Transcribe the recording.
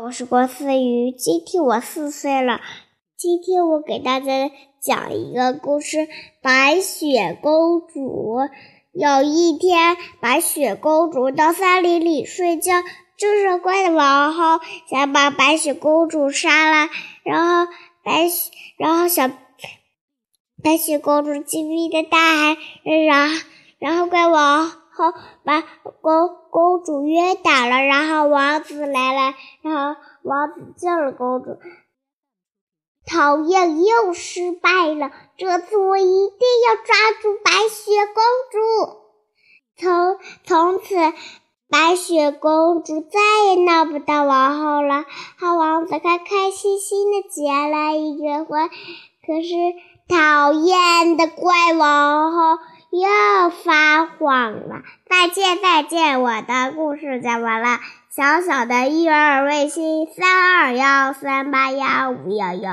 我是郭思雨，今天我四岁了。今天我给大家讲一个故事：白雪公主。有一天，白雪公主到森林里睡觉，就是怪王后想把白雪公主杀了。然后白雪，然后小白雪公主急逼的大喊：“然然后怪王后把公公主约打了。然后王子来了，然后王子救了公主。讨厌，又失败了。这次我一定要抓住白雪公主。从从此，白雪公主再也闹不到王后了。和王子开开心心的结了一个婚。可是，讨厌的怪王后又发谎了。再见，再见，我的故事讲完了。小小的育儿卫星：三二幺三八幺五幺幺。